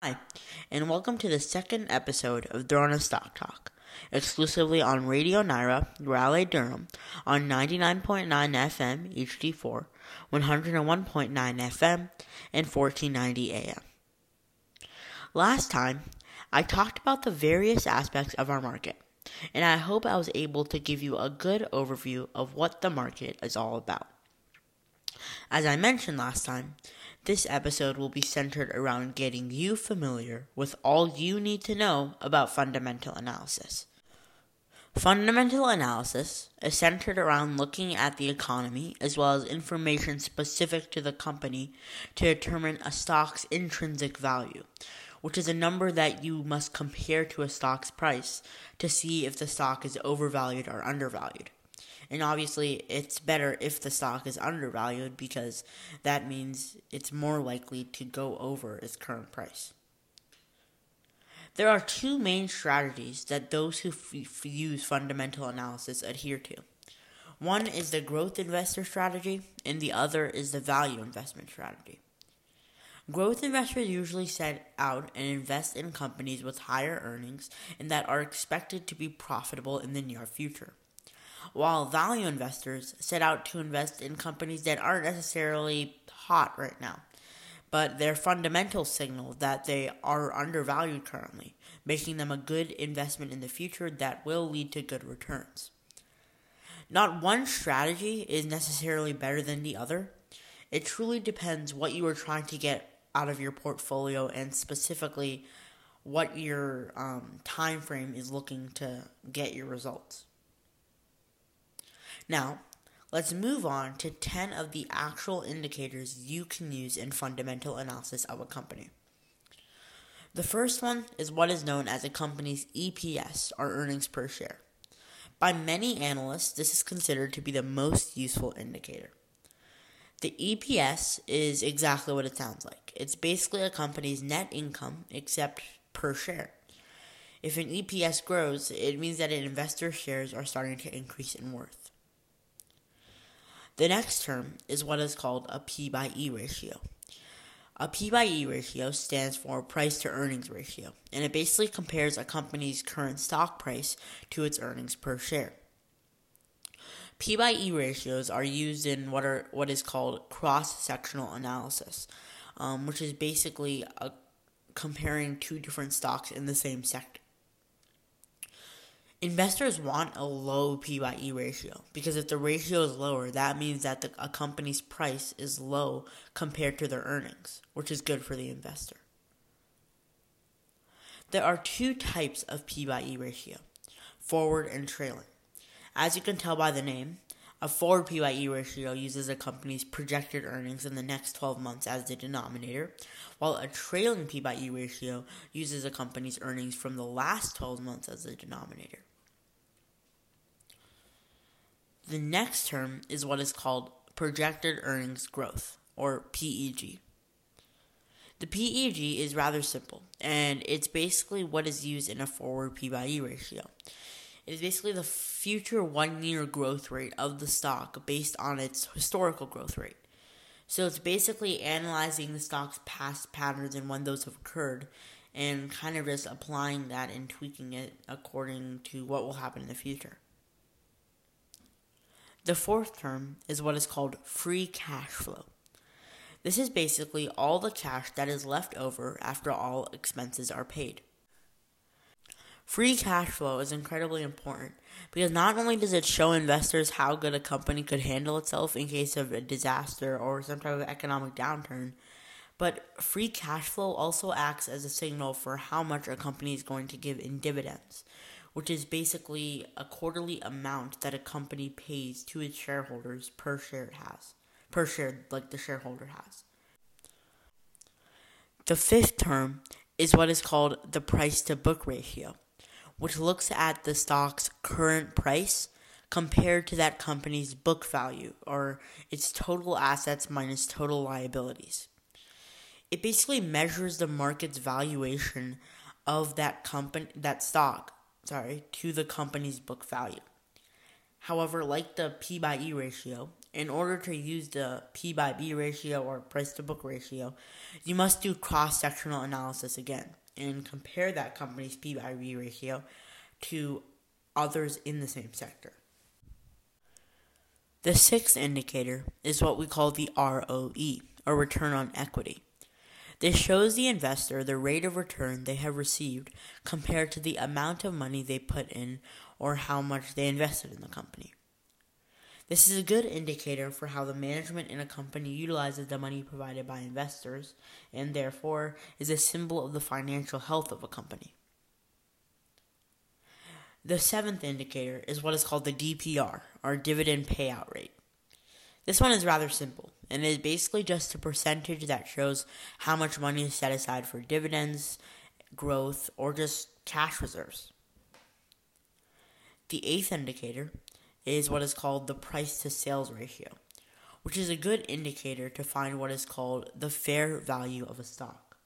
Hi, and welcome to the second episode of Drona's Stock Talk, exclusively on Radio Nyra, Raleigh, Durham, on 99.9 FM HD4, 101.9 FM, and 1490 AM. Last time, I talked about the various aspects of our market, and I hope I was able to give you a good overview of what the market is all about. As I mentioned last time, this episode will be centered around getting you familiar with all you need to know about fundamental analysis. Fundamental analysis is centered around looking at the economy as well as information specific to the company to determine a stock's intrinsic value, which is a number that you must compare to a stock's price to see if the stock is overvalued or undervalued. And obviously, it's better if the stock is undervalued because that means it's more likely to go over its current price. There are two main strategies that those who f- use fundamental analysis adhere to. One is the growth investor strategy, and the other is the value investment strategy. Growth investors usually set out and invest in companies with higher earnings and that are expected to be profitable in the near future while value investors set out to invest in companies that aren't necessarily hot right now, but their fundamentals signal that they are undervalued currently, making them a good investment in the future that will lead to good returns. Not one strategy is necessarily better than the other. It truly depends what you are trying to get out of your portfolio and specifically what your um, time frame is looking to get your results. Now, let's move on to 10 of the actual indicators you can use in fundamental analysis of a company. The first one is what is known as a company's EPS, or earnings per share. By many analysts, this is considered to be the most useful indicator. The EPS is exactly what it sounds like. It's basically a company's net income except per share. If an EPS grows, it means that an investor's shares are starting to increase in worth. The next term is what is called a P by E ratio. A P by E ratio stands for price to earnings ratio, and it basically compares a company's current stock price to its earnings per share. P by E ratios are used in what are what is called cross sectional analysis, um, which is basically a, comparing two different stocks in the same sector. Investors want a low P by E ratio because if the ratio is lower, that means that the, a company's price is low compared to their earnings, which is good for the investor. There are two types of P by E ratio forward and trailing. As you can tell by the name, a forward P by E ratio uses a company's projected earnings in the next 12 months as the denominator, while a trailing P by E ratio uses a company's earnings from the last 12 months as the denominator. The next term is what is called projected earnings growth, or PEG. The PEG is rather simple, and it's basically what is used in a forward P by E ratio. It is basically the future one year growth rate of the stock based on its historical growth rate. So it's basically analyzing the stock's past patterns and when those have occurred and kind of just applying that and tweaking it according to what will happen in the future. The fourth term is what is called free cash flow. This is basically all the cash that is left over after all expenses are paid. Free cash flow is incredibly important because not only does it show investors how good a company could handle itself in case of a disaster or some type of economic downturn, but free cash flow also acts as a signal for how much a company is going to give in dividends which is basically a quarterly amount that a company pays to its shareholders per share it has, per share like the shareholder has. The fifth term is what is called the price to book ratio, which looks at the stock's current price compared to that company's book value or its total assets minus total liabilities. It basically measures the market's valuation of that company that stock sorry, to the company's book value. However, like the P by E ratio, in order to use the P by B ratio or price to book ratio, you must do cross sectional analysis again and compare that company's P by B ratio to others in the same sector. The sixth indicator is what we call the ROE, or return on equity. This shows the investor the rate of return they have received compared to the amount of money they put in or how much they invested in the company. This is a good indicator for how the management in a company utilizes the money provided by investors and therefore is a symbol of the financial health of a company. The seventh indicator is what is called the DPR, or dividend payout rate. This one is rather simple and is basically just a percentage that shows how much money is set aside for dividends, growth, or just cash reserves. The eighth indicator is what is called the price to sales ratio, which is a good indicator to find what is called the fair value of a stock,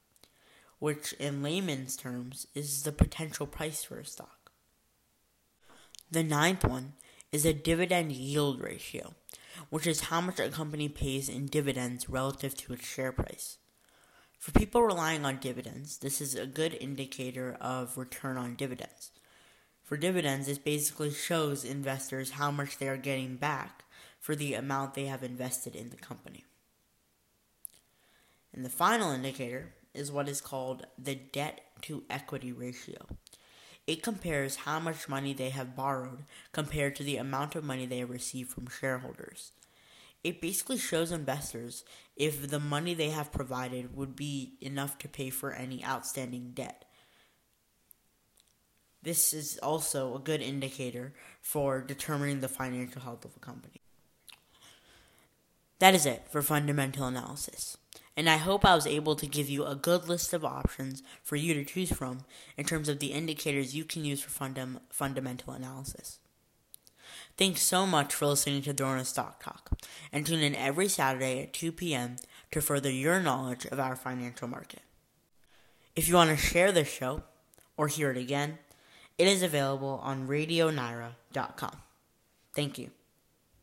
which in layman's terms is the potential price for a stock. The ninth one is a dividend yield ratio, which is how much a company pays in dividends relative to its share price. For people relying on dividends, this is a good indicator of return on dividends. For dividends, this basically shows investors how much they are getting back for the amount they have invested in the company. And the final indicator is what is called the debt to equity ratio. It compares how much money they have borrowed compared to the amount of money they have received from shareholders. It basically shows investors if the money they have provided would be enough to pay for any outstanding debt. This is also a good indicator for determining the financial health of a company. That is it for fundamental analysis and I hope I was able to give you a good list of options for you to choose from in terms of the indicators you can use for fundam- fundamental analysis. Thanks so much for listening to Drona Stock Talk, and tune in every Saturday at 2 p.m. to further your knowledge of our financial market. If you want to share this show or hear it again, it is available on RadioNyra.com. Thank you.